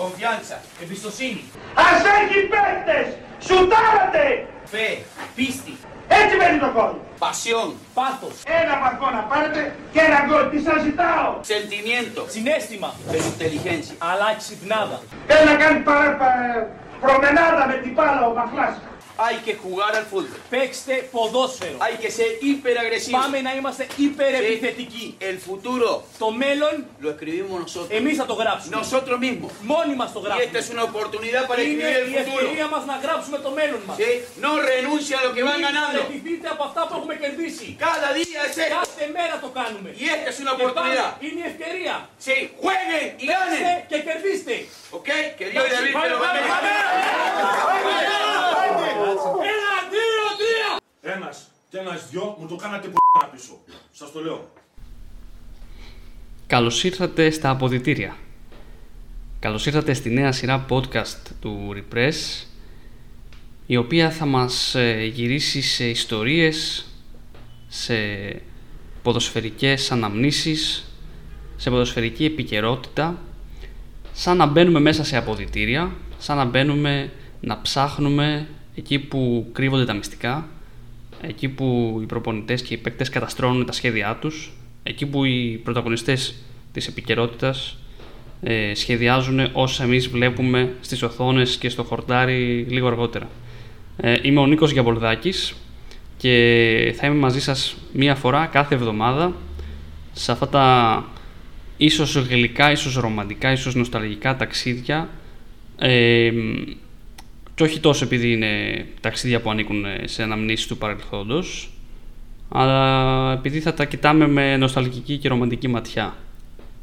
Confianza. Εμπιστοσύνη. Ας έχει παίκτες! Σουτάρατε! Fe. Πίστη. Έτσι μένει το κόλ. Pasión. Πάθος. Ένα βαθμό να πάρετε και ένα γκολ. Τι σας ζητάω; Sentimiento. Συνέστημα, Pero inteligencia. αλλά ξυπνάδα. Θέλει να κάνει παρα, πα- προμενάδα με την μπάλα ο Μαχλάς. Hay que jugar al fútbol. Παίξτε ποδόσφαιρο. Hay que ser hiperagresivo. Πάμε να είμαστε υπερεπιθετικοί. El futuro Το μέλλον lo escribimos nosotros. εμείς θα το γράψουμε. Nosotros mismos. Μόνοι μας το Y γράψουμε. esta es una oportunidad para Είναι escribir η el futuro. ευκαιρία μας να γράψουμε το μέλλον μας. ¿Sí? No renuncia a lo que van Μην ganando. παραιτηθείτε από αυτά που έχουμε κερδίσει. Cada día es esto. Κάθε μέρα το κάνουμε. Y esta es una Και πάμε, oportunidad. είναι η ευκαιρία. Sí, jueguen y Παίξτε ganen. και κερδίστε. ¿Ok? Que Dios y David te lo Πάμε, bendiga. Δυο μου το κάνατε που πίσω. Σας το λέω. Καλώς ήρθατε στα αποδητήρια. Καλώς ήρθατε στη νέα σειρά podcast του Repress η οποία θα μας ε, γυρίσει σε ιστορίες, σε ποδοσφαιρικές αναμνήσεις, σε ποδοσφαιρική επικαιρότητα σαν να μπαίνουμε μέσα σε αποδητήρια, σαν να μπαίνουμε να ψάχνουμε εκεί που κρύβονται τα μυστικά, εκεί που οι προπονητές και οι παίκτες καταστρώνουν τα σχέδιά τους, εκεί που οι πρωταγωνιστές της επικαιρότητας ε, σχεδιάζουν όσα εμείς βλέπουμε στις οθόνες και στο χορτάρι λίγο αργότερα. Ε, είμαι ο Νίκος Γιαμπολδάκης και θα είμαι μαζί σας μία φορά κάθε εβδομάδα σε αυτά τα ίσως γλυκά, ίσως ρομαντικά, ίσως νοσταλγικά ταξίδια ε, και όχι τόσο επειδή είναι ταξίδια που ανήκουν σε αναμνήσεις του παρελθόντος αλλά επειδή θα τα κοιτάμε με νοσταλγική και ρομαντική ματιά.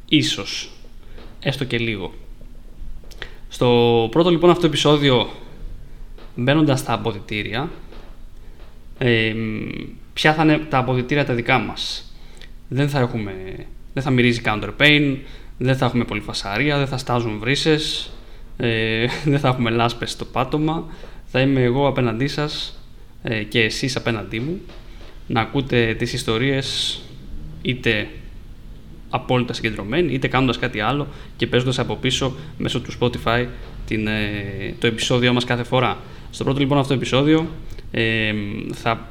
Ίσως. Έστω και λίγο. Στο πρώτο λοιπόν αυτό επεισόδιο μπαίνοντας στα αποδητήρια ε, ποια θα είναι τα αποδητήρια τα δικά μας. Δεν θα έχουμε δεν θα μυρίζει counter pain, δεν θα έχουμε πολύ φασαρία, δεν θα στάζουν βρύσες, ε, δεν θα έχουμε λάσπες στο πάτωμα. Θα είμαι εγώ απέναντί σας ε, και εσείς απέναντί μου να ακούτε τις ιστορίες είτε απόλυτα συγκεντρωμένοι, είτε κάνοντας κάτι άλλο και παίζοντας από πίσω μέσω του Spotify την, ε, το επεισόδιο μας κάθε φορά. Στο πρώτο λοιπόν αυτό επεισόδιο ε, θα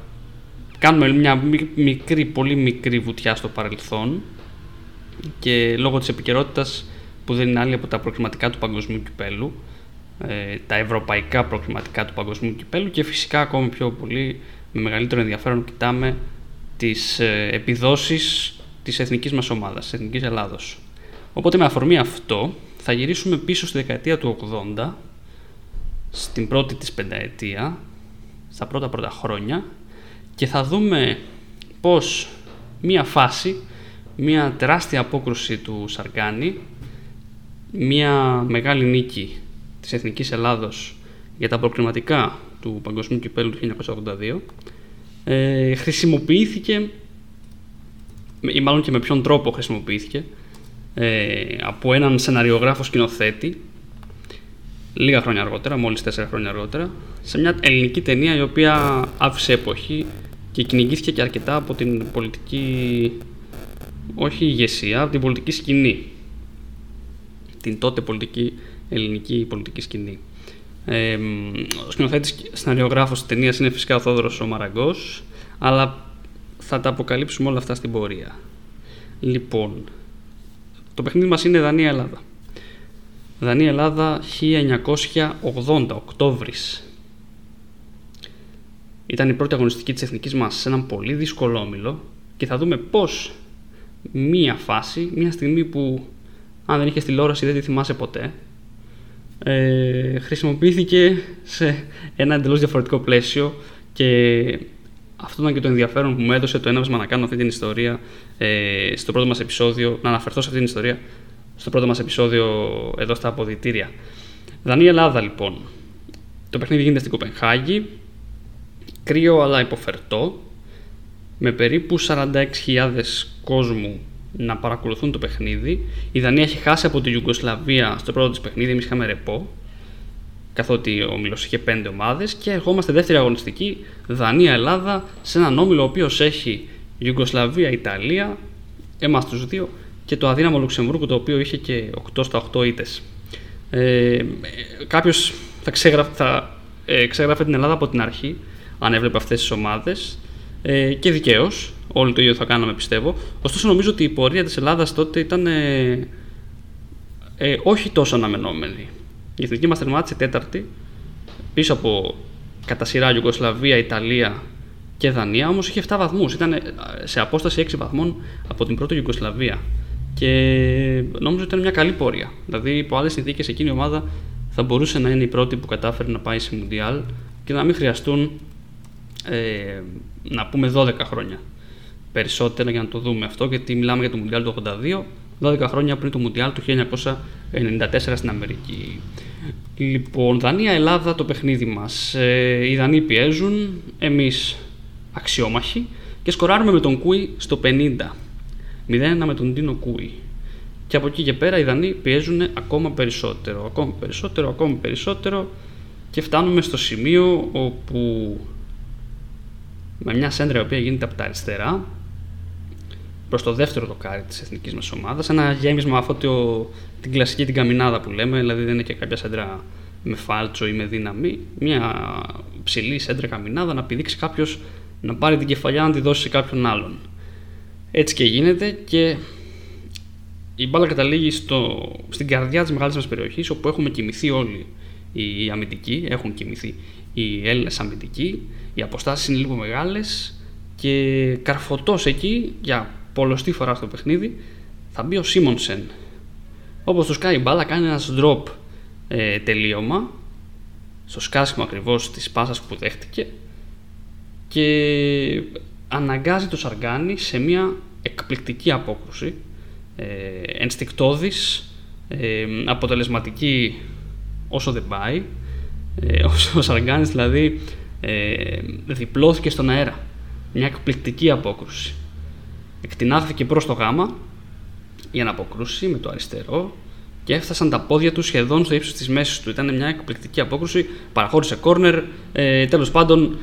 κάνουμε μια μι- μικρή, πολύ μικρή βουτιά στο παρελθόν και λόγω της επικαιρότητας που δεν είναι άλλη από τα προκριματικά του παγκοσμίου κυπέλου, ε, τα ευρωπαϊκά προκριματικά του παγκοσμίου κυπέλου και φυσικά ακόμη πιο πολύ με μεγαλύτερο ενδιαφέρον κοιτάμε τις ε, επιδόσεις της εθνικής μας ομάδας, της εθνικής Ελλάδος. Οπότε με αφορμή αυτό θα γυρίσουμε πίσω στη δεκαετία του 80, στην πρώτη της πενταετία, στα πρώτα πρώτα χρόνια και θα δούμε πώς μία φάση, μία τεράστια απόκρουση του Σαργκάνη, μία μεγάλη νίκη της Εθνικής Ελλάδος για τα προκριματικά του Παγκοσμίου Κυπέλου του 1982 ε, χρησιμοποιήθηκε ή μάλλον και με ποιον τρόπο χρησιμοποιήθηκε ε, από έναν σεναριογράφο σκηνοθέτη λίγα χρόνια αργότερα, μόλις τέσσερα χρόνια αργότερα σε μια ελληνική ταινία η οποία άφησε εποχή και κυνηγήθηκε και αρκετά από την πολιτική όχι ηγεσία, από την πολιτική σκηνή την τότε πολιτική ελληνική πολιτική σκηνή. Ε, ο σκηνοθέτης και σεναριογράφος της ταινίας είναι φυσικά ο Θόδωρος ο Μαραγκός, αλλά θα τα αποκαλύψουμε όλα αυτά στην πορεία. Λοιπόν, το παιχνίδι μας είναι Δανία-Ελλάδα. Δανία-Ελλάδα 1980, Οκτώβρης. Ήταν η πρώτη αγωνιστική της εθνικής μας σε έναν πολύ δύσκολο όμιλο και θα δούμε πώς μία φάση, μία στιγμή που αν δεν είχε τηλεόραση δεν τη θυμάσαι ποτέ, ε, χρησιμοποιήθηκε σε ένα εντελώς διαφορετικό πλαίσιο και αυτό ήταν και το ενδιαφέρον που μου έδωσε το έναυσμα να κάνω αυτή την ιστορία ε, στο πρώτο μας επεισόδιο, να αναφερθώ σε αυτή την ιστορία στο πρώτο μας επεισόδιο εδώ στα αποδητήρια. Δανία-Ελλάδα λοιπόν. Το παιχνίδι γίνεται στην Κοπενχάγη, κρύο αλλά υποφερτό, με περίπου 46.000 κόσμου να παρακολουθούν το παιχνίδι. Η Δανία έχει χάσει από τη Ιουγκοσλαβία στο πρώτο της παιχνίδι, εμείς είχαμε ρεπό, καθότι ο όμιλος είχε 5 ομάδες και ερχόμαστε δεύτερη αγωνιστική Δανία-Ελλάδα σε έναν όμιλο ο οποίος έχει Ιουγκοσλαβία-Ιταλία, εμάς τους δύο και το αδύναμο Λουξεμβούργο το οποίο είχε και 8 στα 8 ήττες. Ε, Κάποιος θα, ξεγραφ, θα ε, ξεγράφει την Ελλάδα από την αρχή, αν έβλεπε αυτές τις ομάδες. Ε, και δικαίως. Όλοι το ίδιο θα κάναμε, πιστεύω. Ωστόσο, νομίζω ότι η πορεία της Ελλάδας τότε ήταν ε, ε, όχι τόσο αναμενόμενη. Η εθνική μας τερμάτισε τέταρτη, πίσω από κατά σειρά Ιουγκοσλαβία, Ιταλία και Δανία, όμως είχε 7 βαθμούς. Ήταν ε, σε απόσταση 6 βαθμών από την πρώτη Ιουγκοσλαβία. Και νόμιζα ότι ήταν μια καλή πορεία. Δηλαδή, υπό άλλες συνθήκες, εκείνη η ομάδα θα μπορούσε να είναι η πρώτη που κατάφερε να πάει σε Μουντιάλ και να μην χρειαστούν ε, να πούμε 12 χρόνια περισσότερα για να το δούμε αυτό, γιατί μιλάμε για το Μουντιάλ του 82, 12 χρόνια πριν το Μουντιάλ του 1994 στην Αμερική. Λοιπόν, Δανία-Ελλάδα το παιχνίδι μας. Ε, οι Δανείοι πιέζουν, εμείς αξιόμαχοι και σκοράρουμε με τον Κούι στο 50. 0-1 με τον Τίνο Κούι. Και από εκεί και πέρα οι Δανείοι πιέζουν ακόμα περισσότερο, ακόμα περισσότερο, ακόμα περισσότερο και φτάνουμε στο σημείο όπου με μια σέντρα η οποία γίνεται από τα αριστερά προς το δεύτερο δοκάρι της εθνικής μας ομάδας. Ένα γέμισμα αυτό το, την κλασική την καμινάδα που λέμε δηλαδή δεν είναι και κάποια σέντρα με φάλτσο ή με δύναμη μια ψηλή σέντρα καμινάδα να πηδήξει κάποιος να πάρει την κεφαλιά να τη δώσει σε κάποιον άλλον. Έτσι και γίνεται και η μπάλα καταλήγει στο, στην καρδιά της μεγάλης μας περιοχής όπου έχουμε κοιμηθεί όλοι οι αμυντικοί, έχουν κοιμηθεί οι Έλληνες αμυντικοί, οι αποστάσεις είναι λίγο μεγάλες και καρφωτός εκεί για πολλωστή φορά στο παιχνίδι θα μπει ο Σίμονσεν. Όπως το σκάει η μπάλα κάνει ένας drop ε, τελείωμα στο σκάσιμο ακριβώς της πάσας που δέχτηκε και αναγκάζει το Σαργκάνι σε μια εκπληκτική απόκρουση ε, ενστικτόδης, ε, αποτελεσματική όσο δεν πάει ε, ο Σαργκάνης δηλαδή ε, διπλώθηκε στον αέρα μια εκπληκτική απόκρουση εκτινάχθηκε προς το γάμα για να αποκρούσει με το αριστερό και έφτασαν τα πόδια του σχεδόν στο ύψος της μέσης του. Ήταν μια εκπληκτική απόκρουση, παραχώρησε κόρνερ, ε, τέλος πάντων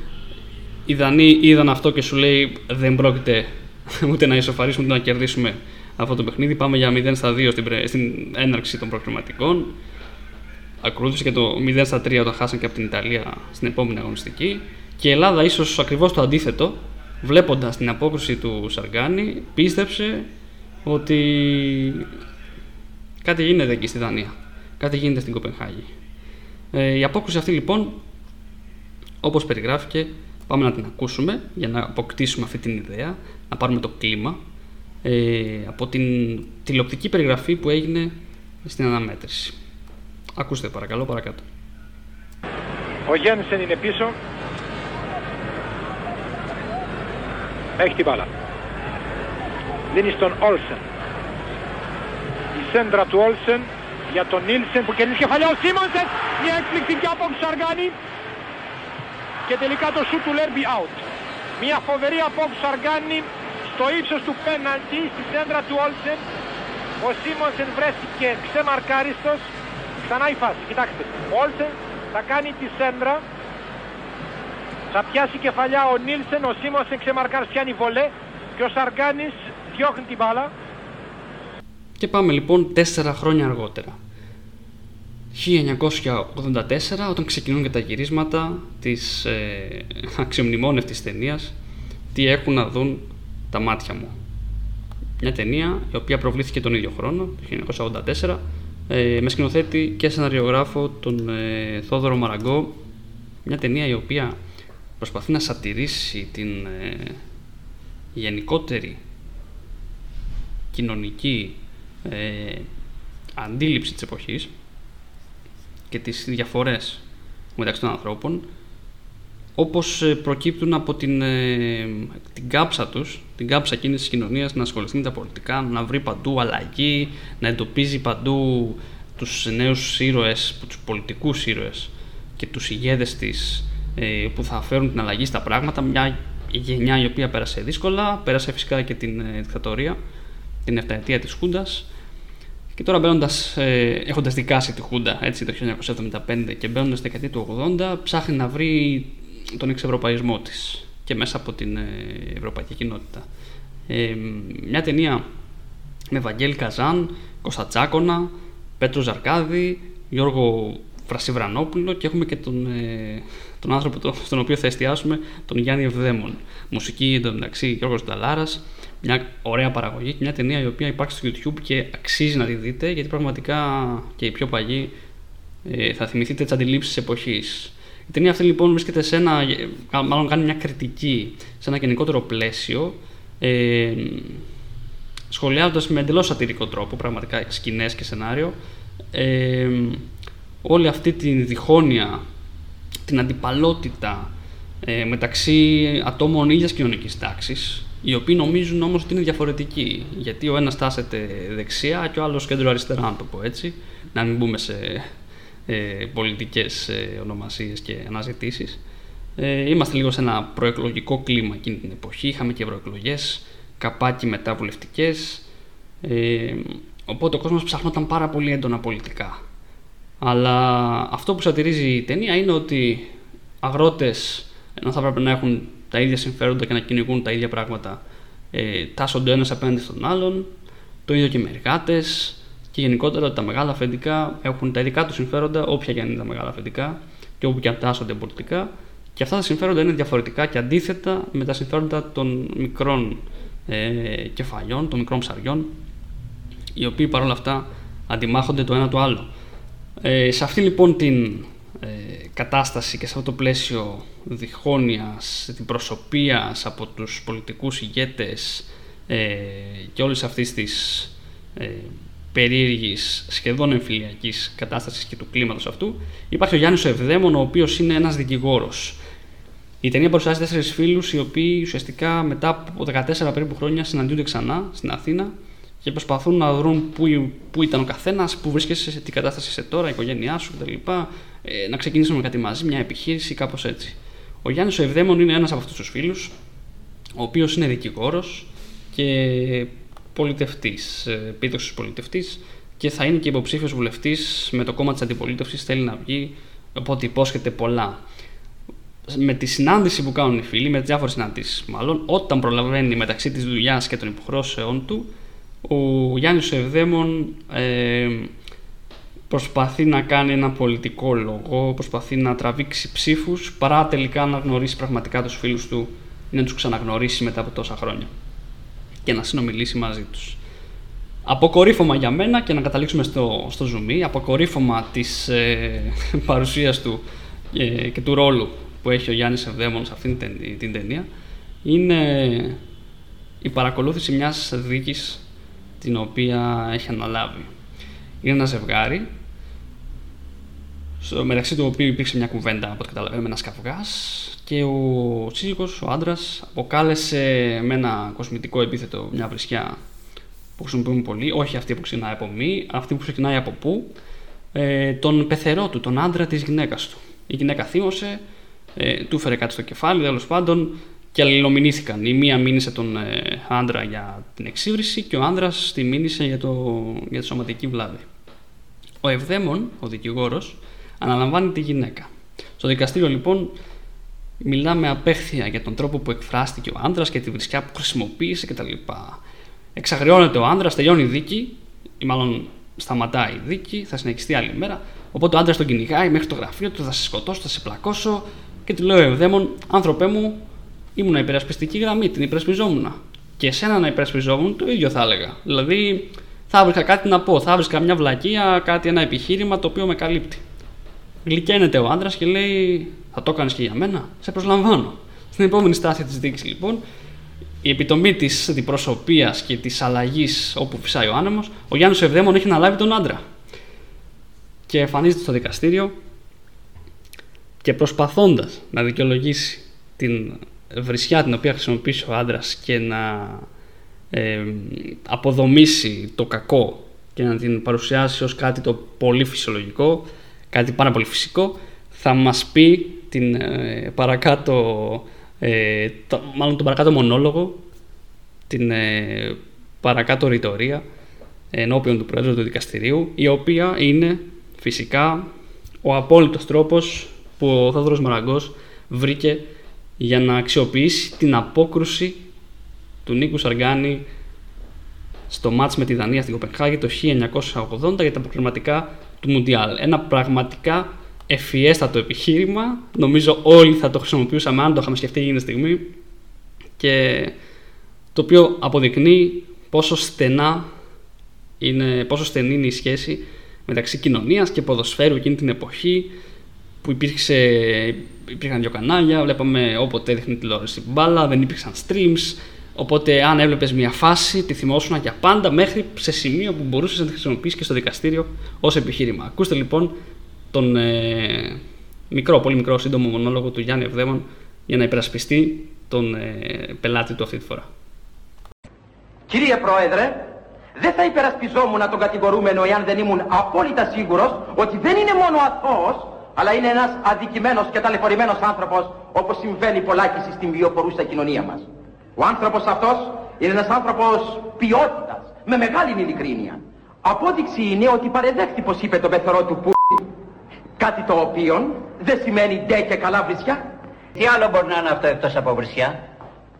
οι Δανείοι είδαν αυτό και σου λέει δεν πρόκειται ούτε να ισοφαρίσουμε ούτε να κερδίσουμε αυτό το παιχνίδι. Πάμε για 0 στα 2 στην, στην έναρξη των προκριματικών. Ακολούθησε και το 0 στα 3 όταν χάσαν και από την Ιταλία στην επόμενη αγωνιστική. Και η Ελλάδα ίσως ακριβώς το αντίθετο, βλέποντας την απόκρουση του Σαργκάνη, πίστεψε ότι κάτι γίνεται εκεί στη Δανία. Κάτι γίνεται στην Κοπενχάγη. Ε, η απόκρουση αυτή λοιπόν, όπως περιγράφηκε, πάμε να την ακούσουμε για να αποκτήσουμε αυτή την ιδέα, να πάρουμε το κλίμα ε, από την τηλεοπτική περιγραφή που έγινε στην αναμέτρηση. Ακούστε παρακαλώ παρακάτω. Ο Γένσεν είναι πίσω. Έχει την μπάλα. Δίνει στον Όλσεν. Η σέντρα του Όλσεν για τον Νίλσεν που κερδίζει κεφαλιά ο Σίμονσεν. Μια εκπληκτική απόψη Αργάνη. Και τελικά το σου του Λέρμπι out. Μια φοβερή απόψη Αργάνη στο ύψος του πέναλτι στη σέντρα του Όλσεν. Ο Σίμονσεν βρέθηκε ξεμαρκάριστος Ξανά η φάση, κοιτάξτε. Ο Όλσεν θα κάνει τη σέντρα. Θα πιάσει κεφαλιά ο Νίλσεν, ο Σίμονσεν ξεμαρκάρει πιάνει βολέ και ο Σαργκάνης διώχνει την μπάλα. Και πάμε λοιπόν τέσσερα χρόνια αργότερα. 1984 όταν ξεκινούν και τα γυρίσματα της ε, αξιομνημόνευτης ταινίας τι έχουν να δουν τα μάτια μου. Μια ταινία η οποία προβλήθηκε τον ίδιο χρόνο, το 1984 ε, με σκηνοθέτη και σεναριογράφο τον ε, Θόδωρο Μαραγκό. Μια ταινία η οποία προσπαθεί να σατηρήσει την ε, γενικότερη κοινωνική ε, αντίληψη της εποχής και τις διαφορές μεταξύ των ανθρώπων όπως ε, προκύπτουν από την, ε, την κάψα τους, την κάψα εκείνης της κοινωνίας να ασχοληθεί με τα πολιτικά, να βρει παντού αλλαγή, να εντοπίζει παντού τους νέους ήρωες, τους πολιτικούς ήρωες και τους ηγέδες της ε, που θα φέρουν την αλλαγή στα πράγματα, μια γενιά η οποία πέρασε δύσκολα, πέρασε φυσικά και την δικτατορία, την 7 ετία της Χούντας. Και τώρα μπαίνοντας, ε, έχοντας δικάσει τη Χούντα έτσι, το 1975 και μπαίνοντας στη δεκαετία του 80, ψάχνει να βρει τον εξευρωπαϊσμό της και μέσα από την ε, ευρωπαϊκή κοινότητα. Ε, μια ταινία με Βαγγέλη Καζάν, Κωνστατσάκονα, Πέτρο Ζαρκάδη, Γιώργο Βρασιβρανόπουλο και έχουμε και τον, ε, τον άνθρωπο τον, στον οποίο θα εστιάσουμε, τον Γιάννη Ευδαίμον. Μουσική εντωμεταξύ Γιώργος Νταλάρας, μια ωραία παραγωγή και μια ταινία η οποία υπάρχει στο YouTube και αξίζει να τη δείτε γιατί πραγματικά και οι πιο παλιοί ε, θα θυμηθείτε τις αντιλήψεις εποχής. Η ταινία αυτή λοιπόν βρίσκεται σε ένα, ε, μάλλον κάνει μια κριτική σε ένα γενικότερο πλαίσιο ε, σχολιάζοντας με εντελώς σατυρικό τρόπο πραγματικά σκηνές και σενάριο. Ε, όλη αυτή τη διχόνοια, την αντιπαλότητα ε, μεταξύ ατόμων ίδιας κοινωνικής τάξης οι οποίοι νομίζουν όμως ότι είναι διαφορετικοί. Γιατί ο ένας τάσεται δεξιά και ο άλλος κέντρο αριστερά να το πω έτσι να μην μπούμε σε ε, πολιτικές ε, ονομασίες και αναζητήσεις. Ε, είμαστε λίγο σε ένα προεκλογικό κλίμα εκείνη την εποχή. Είχαμε και ευρωεκλογές, καπάκι μετά βουλευτικές ε, οπότε ο κόσμος ψαχνόταν πάρα πολύ έντονα πολιτικά. Αλλά αυτό που σατυρίζει η ταινία είναι ότι αγρότες ενώ θα πρέπει να έχουν τα ίδια συμφέροντα και να κυνηγούν τα ίδια πράγματα ε, τάσσονται ο ένας απέναντι στον άλλον, το ίδιο και οι εργάτες και γενικότερα τα μεγάλα αφεντικά έχουν τα ειδικά τους συμφέροντα, όποια και αν είναι τα μεγάλα αφεντικά και όπου και αν τάσσονται πολιτικά. Και αυτά τα συμφέροντα είναι διαφορετικά και αντίθετα με τα συμφέροντα των μικρών ε, κεφαλιών, των μικρών ψαριών, οι οποίοι παρόλα αυτά αντιμάχονται το ένα το άλλο. Ε, σε αυτή λοιπόν την ε, κατάσταση και σε αυτό το πλαίσιο διχόνοιας, την προσωπίας από τους πολιτικούς ηγέτες ε, και όλης αυτής της ε, περίεργης, σχεδόν εμφυλιακής κατάστασης και του κλίματος αυτού, υπάρχει ο Γιάννης ο Ευδαίμον, ο οποίος είναι ένας δικηγόρος. Η ταινία παρουσιάζει τέσσερις φίλους, οι οποίοι ουσιαστικά μετά από 14 περίπου χρόνια συναντιούνται ξανά στην Αθήνα και προσπαθούν να βρουν πού, πού ήταν ο καθένας, πού βρίσκεσαι, σε τι κατάσταση είσαι τώρα, η οικογένειά σου κτλ. Ε, να ξεκινήσουμε κάτι μαζί, μια επιχείρηση, κάπως έτσι. Ο Γιάννης ο Ευδαίμον είναι ένας από αυτούς τους φίλους, ο οποίος είναι δικηγόρος και πολιτευτής, επίδοξο πολιτευτής και θα είναι και υποψήφιος βουλευτής με το κόμμα της αντιπολίτευσης. Θέλει να βγει, οπότε υπόσχεται πολλά. Με τη συνάντηση που κάνουν οι φίλοι, με τις διάφορες συναντήσεις μάλλον, όταν προλαβαίνει μεταξύ της δουλειάς και των υποχρεώσεών του, ο Γιάννης Ευδαίμον ε, προσπαθεί να κάνει ένα πολιτικό λόγο, προσπαθεί να τραβήξει ψήφους παρά τελικά να γνωρίσει πραγματικά τους φίλους του ή να τους ξαναγνωρίσει μετά από τόσα χρόνια και να συνομιλήσει μαζί τους. Αποκορύφωμα για μένα και να καταλήξουμε στο, στο zoom, αποκορύφωμα της ε, παρουσίας του ε, και του ρόλου που έχει ο Γιάννης Ευδαίμον σε αυτήν την, την ταινία είναι η παρακολούθηση μιας δίκης την οποία έχει αναλάβει. Είναι ένα ζευγάρι, στο μεταξύ του οποίου υπήρξε μια κουβέντα, από ό,τι καταλαβαίνουμε, ένα καυγά και ο σύζυγος, ο άντρας, αποκάλεσε με ένα κοσμητικό επίθετο μια βρισιά που χρησιμοποιούμε πολύ, όχι αυτή που ξεκινάει από μη, αυτή που ξεκινάει από πού, ε, τον πεθερό του, τον άντρα της γυναίκας του. Η γυναίκα θύμωσε, ε, του φέρε κάτι στο κεφάλι, τέλος πάντων, και αλληλομηνήθηκαν. Η μία μήνυσε τον ε, άντρα για την εξύβριση και ο άντρας τη μήνυσε για, το, για τη σωματική βλάβη. Ο Ευδαίμον, ο δικηγόρος, αναλαμβάνει τη γυναίκα. Στο δικαστήριο λοιπόν μιλάμε απέχθεια για τον τρόπο που εκφράστηκε ο άντρα και τη βρισκιά που χρησιμοποίησε κτλ. Εξαγριώνεται ο άντρα, τελειώνει η δίκη, ή μάλλον σταματάει η δίκη, θα συνεχιστεί άλλη μέρα. Οπότε ο άντρα τον κυνηγάει μέχρι το γραφείο του, θα σε σκοτώσω, θα σε πλακώσω. Και του λέει ο Ευδαίμον, άνθρωπέ μου, ήμουν υπερασπιστική γραμμή, την υπερασπιζόμουν. Και εσένα να υπερασπιζόμουν το ίδιο θα έλεγα. Δηλαδή θα έβρισκα κάτι να πω, θα έβρισκα μια βλακεία, κάτι, ένα επιχείρημα το οποίο με καλύπτει. Γλυκένεται ο άντρα και λέει: Θα το έκανες και για μένα, σε προσλαμβάνω. Στην επόμενη στάση της δίκη, λοιπόν, η επιτομή της αντιπροσωπείας και της αλλαγής όπου φυσάει ο άνεμος, ο Γιάννης Ευδαίμον έχει αναλάβει τον άντρα. Και εμφανίζεται στο δικαστήριο και προσπαθώντας να δικαιολογήσει την βρισιά την οποία χρησιμοποιήσει ο άντρας και να ε, αποδομήσει το κακό και να την παρουσιάσει ως κάτι το πολύ φυσιολογικό, κάτι πάρα πολύ φυσικό, θα μας πει την ε, παρακάτω, ε, το, μάλλον τον παρακάτω μονόλογο, την ε, παρακάτω ρητορία ενώπιον του Πρόεδρου του Δικαστηρίου, η οποία είναι φυσικά ο απόλυτος τρόπος που ο Θόδωρος Μαραγκός βρήκε για να αξιοποιήσει την απόκρουση του Νίκου Σαργάνη στο μάτς με τη Δανία στην Κοπενχάγη το 1980 για τα προκριματικά του Μουντιάλ. Ένα πραγματικά ευφιέστατο επιχείρημα. Νομίζω όλοι θα το χρησιμοποιούσαμε αν το είχαμε σκεφτεί εκείνη τη στιγμή. Και το οποίο αποδεικνύει πόσο στενά είναι, πόσο στενή είναι η σχέση μεταξύ κοινωνίας και ποδοσφαίρου εκείνη την εποχή που υπήρξε, υπήρχαν δύο κανάλια, βλέπαμε όποτε έδειχνε τηλεόραση μπάλα, δεν υπήρξαν streams, οπότε αν έβλεπες μια φάση τη θυμόσουνα για πάντα μέχρι σε σημείο που μπορούσες να τη χρησιμοποιήσεις και στο δικαστήριο ως επιχείρημα. Ακούστε λοιπόν τον ε, μικρό, πολύ μικρό σύντομο μονόλογο του Γιάννη Ευδέμον για να υπερασπιστεί τον ε, πελάτη του αυτή τη φορά. Κύριε Πρόεδρε, δεν θα υπερασπιζόμουν τον κατηγορούμενο εάν δεν ήμουν απόλυτα σίγουρος ότι δεν είναι μόνο αθώος, αλλά είναι ένας αδικημένος και ταλαιπωρημένος άνθρωπος, όπως συμβαίνει πολλάκι στην βιοπορούσα κοινωνία μας. Ο άνθρωπος αυτός είναι ένας άνθρωπος ποιότητας, με μεγάλη ειλικρίνεια. Απόδειξη είναι ότι παρεδέχτη, πως είπε το πεθερό του που κάτι το οποίο δεν σημαίνει ντε και καλά βρισιά. Τι άλλο μπορεί να είναι αυτό εκτός από βρισιά;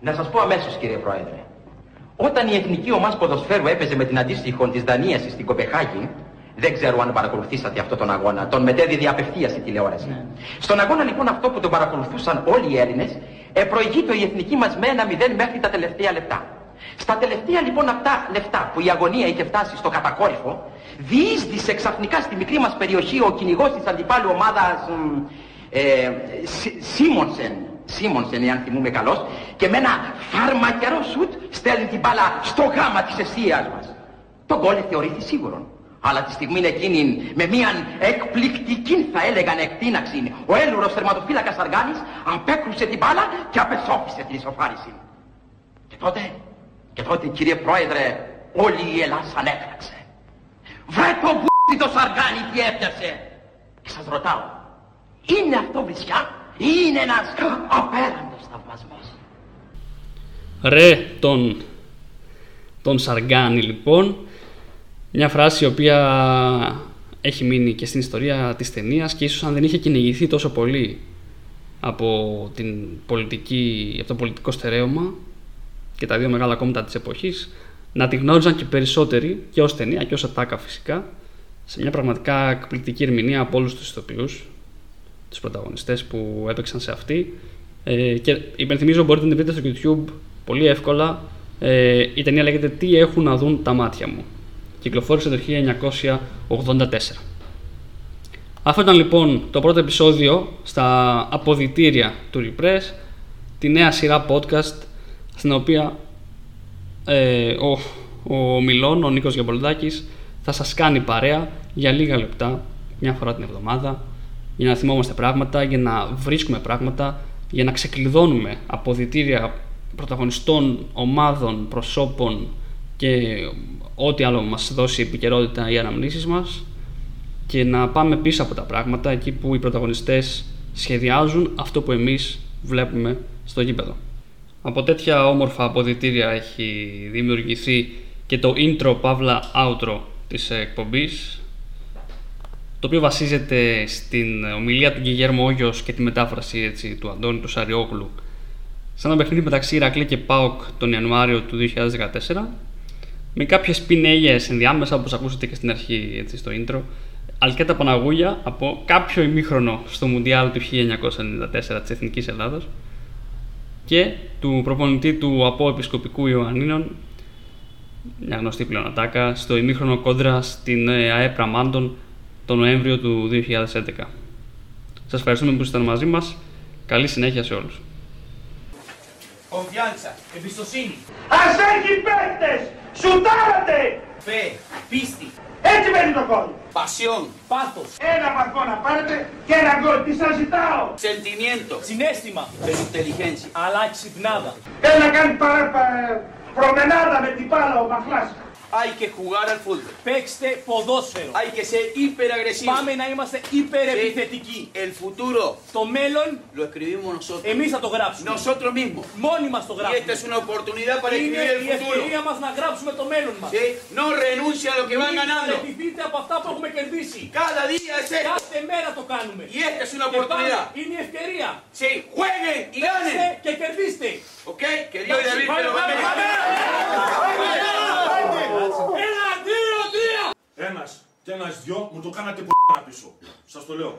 Να σας πω αμέσως κύριε Πρόεδρε. Όταν η εθνική ομάδα ποδοσφαίρου έπαιζε με την αντίστοιχο της Δανίας στην Κοπεχάγη, δεν ξέρω αν παρακολουθήσατε αυτό τον αγώνα. Τον μετέδιδε απευθείας η τηλεόραση. Ναι. Στον αγώνα λοιπόν αυτό που τον παρακολουθούσαν όλοι οι Έλληνες, προηγείται η εθνική μας με ένα μηδέν μέχρι τα τελευταία λεπτά. Στα τελευταία λοιπόν αυτά λεπτά που η αγωνία είχε φτάσει στο κατακόρυφο, διείσδησε ξαφνικά στη μικρή μας περιοχή ο κυνηγός της αντιπάλου ομάδας ε, Σίμονσεν. Σίμονσεν, εάν θυμούμε καλώς, και με ένα φαρμακερό σουτ στέλνει την μπάλα στο γάμα της αιστείας μας. Το γκολ θεωρήθη σίγουρο. Αλλά τη στιγμή εκείνη με μίαν εκπληκτική θα έλεγαν εκτείναξη ο έλουρος θερματοφύλακας Αργάνης απέκρουσε την μπάλα και απεσώφησε την ισοφάριση. Και τότε, και τότε κύριε Πρόεδρε, όλη η Ελλάδα ανέφραξε. Βρε το μπούτι το Σαργάνη τι έφτιαξε. Και σας ρωτάω, είναι αυτό βρισιά ή είναι ένας απέραντος θαυμασμός; Ρε τον, τον Σαργάνη λοιπόν μια φράση η οποία έχει μείνει και στην ιστορία της ταινίας και ίσως αν δεν είχε κυνηγηθεί τόσο πολύ από, την πολιτική, από το πολιτικό στερέωμα και τα δύο μεγάλα κόμματα της εποχής να τη γνώριζαν και περισσότεροι και ως ταινία και ως ατάκα φυσικά σε μια πραγματικά εκπληκτική ερμηνεία από όλους τους ηθοποιούς τους πρωταγωνιστές που έπαιξαν σε αυτή. Ε, και υπενθυμίζω μπορείτε να την βρείτε στο YouTube πολύ εύκολα. Ε, η ταινία λέγεται «Τι έχουν να δουν τα μάτια μου» κυκλοφόρησε το 1984. Αυτό ήταν λοιπόν το πρώτο επεισόδιο στα αποδητήρια του Repress, τη νέα σειρά podcast στην οποία ε, ο, ο Μιλών, ο Νίκος Γιαμπολδάκης θα σας κάνει παρέα για λίγα λεπτά, μια φορά την εβδομάδα, για να θυμόμαστε πράγματα, για να βρίσκουμε πράγματα, για να ξεκλειδώνουμε αποδητήρια πρωταγωνιστών, ομάδων, προσώπων και ό,τι άλλο μας δώσει η επικαιρότητα οι αναμνήσεις μας και να πάμε πίσω από τα πράγματα εκεί που οι πρωταγωνιστές σχεδιάζουν αυτό που εμείς βλέπουμε στο γήπεδο. Από τέτοια όμορφα αποδητήρια έχει δημιουργηθεί και το intro παύλα outro της εκπομπής το οποίο βασίζεται στην ομιλία του Γιγέρμο Όγιος και τη μετάφραση έτσι, του Αντώνη του Σαριόγλου σε ένα παιχνίδι μεταξύ Ηρακλή και ΠΑΟΚ τον Ιανουάριο του 2014 με κάποιες πινέγες ενδιάμεσα όπως ακούσατε και στην αρχή έτσι, στο intro. Αλκέτα Παναγούλια από κάποιο ημίχρονο στο Μουντιάλ του 1994 της Εθνικής Ελλάδος και του προπονητή του από Επισκοπικού Ιωαννίνων μια γνωστή πλέον ατάκα στο ημίχρονο κόντρα στην ε, ΑΕΠ Ραμάντων τον Νοέμβριο του 2011. Σας ευχαριστούμε που ήσασταν μαζί μας. Καλή συνέχεια σε όλους. Confianza, Εμπιστοσύνη. Ας έχει παίκτες! Σουτάρατε! fe, πίστη, Έτσι μπαίνει το γκολ. pasión, Πάθος. Ένα βαθμό να πάρετε και ένα γκολ. Τι σας ζητάω; sentimiento, Συνέστημα. pero inteligencia. Αλλά ξυπνάδα. Θέλει να κάνει παρά, πα- προμενάδα με την μπάλα ο Μαχλάς. Hay que jugar al fútbol. Παίξτε ποδόσφαιρο. Hay que ser hiperagresivo. Πάμε να είμαστε υπερεπιθετικοί. El futuro Το μέλλον lo escribimos nosotros. εμείς θα το γράψουμε. Nosotros mismos. Μόνοι μας το Y γράψουμε. esta es una oportunidad para Είναι escribir η el futuro. ευκαιρία μας να γράψουμε το μέλλον μας. ¿Sí? No renuncia a lo que van Μην ganando. παραιτηθείτε από αυτά που έχουμε κερδίσει. Cada día es esto. Κάθε μέρα το κάνουμε. Y esta es una Και πάλι oportunidad. είναι η ευκαιρία. Sí, jueguen y Παίξτε ganen. και κερδίστε. ¿Ok? Que Dios y David te lo Πάμε, bendiga. πάμε, πάμε. Ένα, δύο, τρία. Ένας, Και ένας δυο μου το κάνατε που να πίσω. Σας το λέω.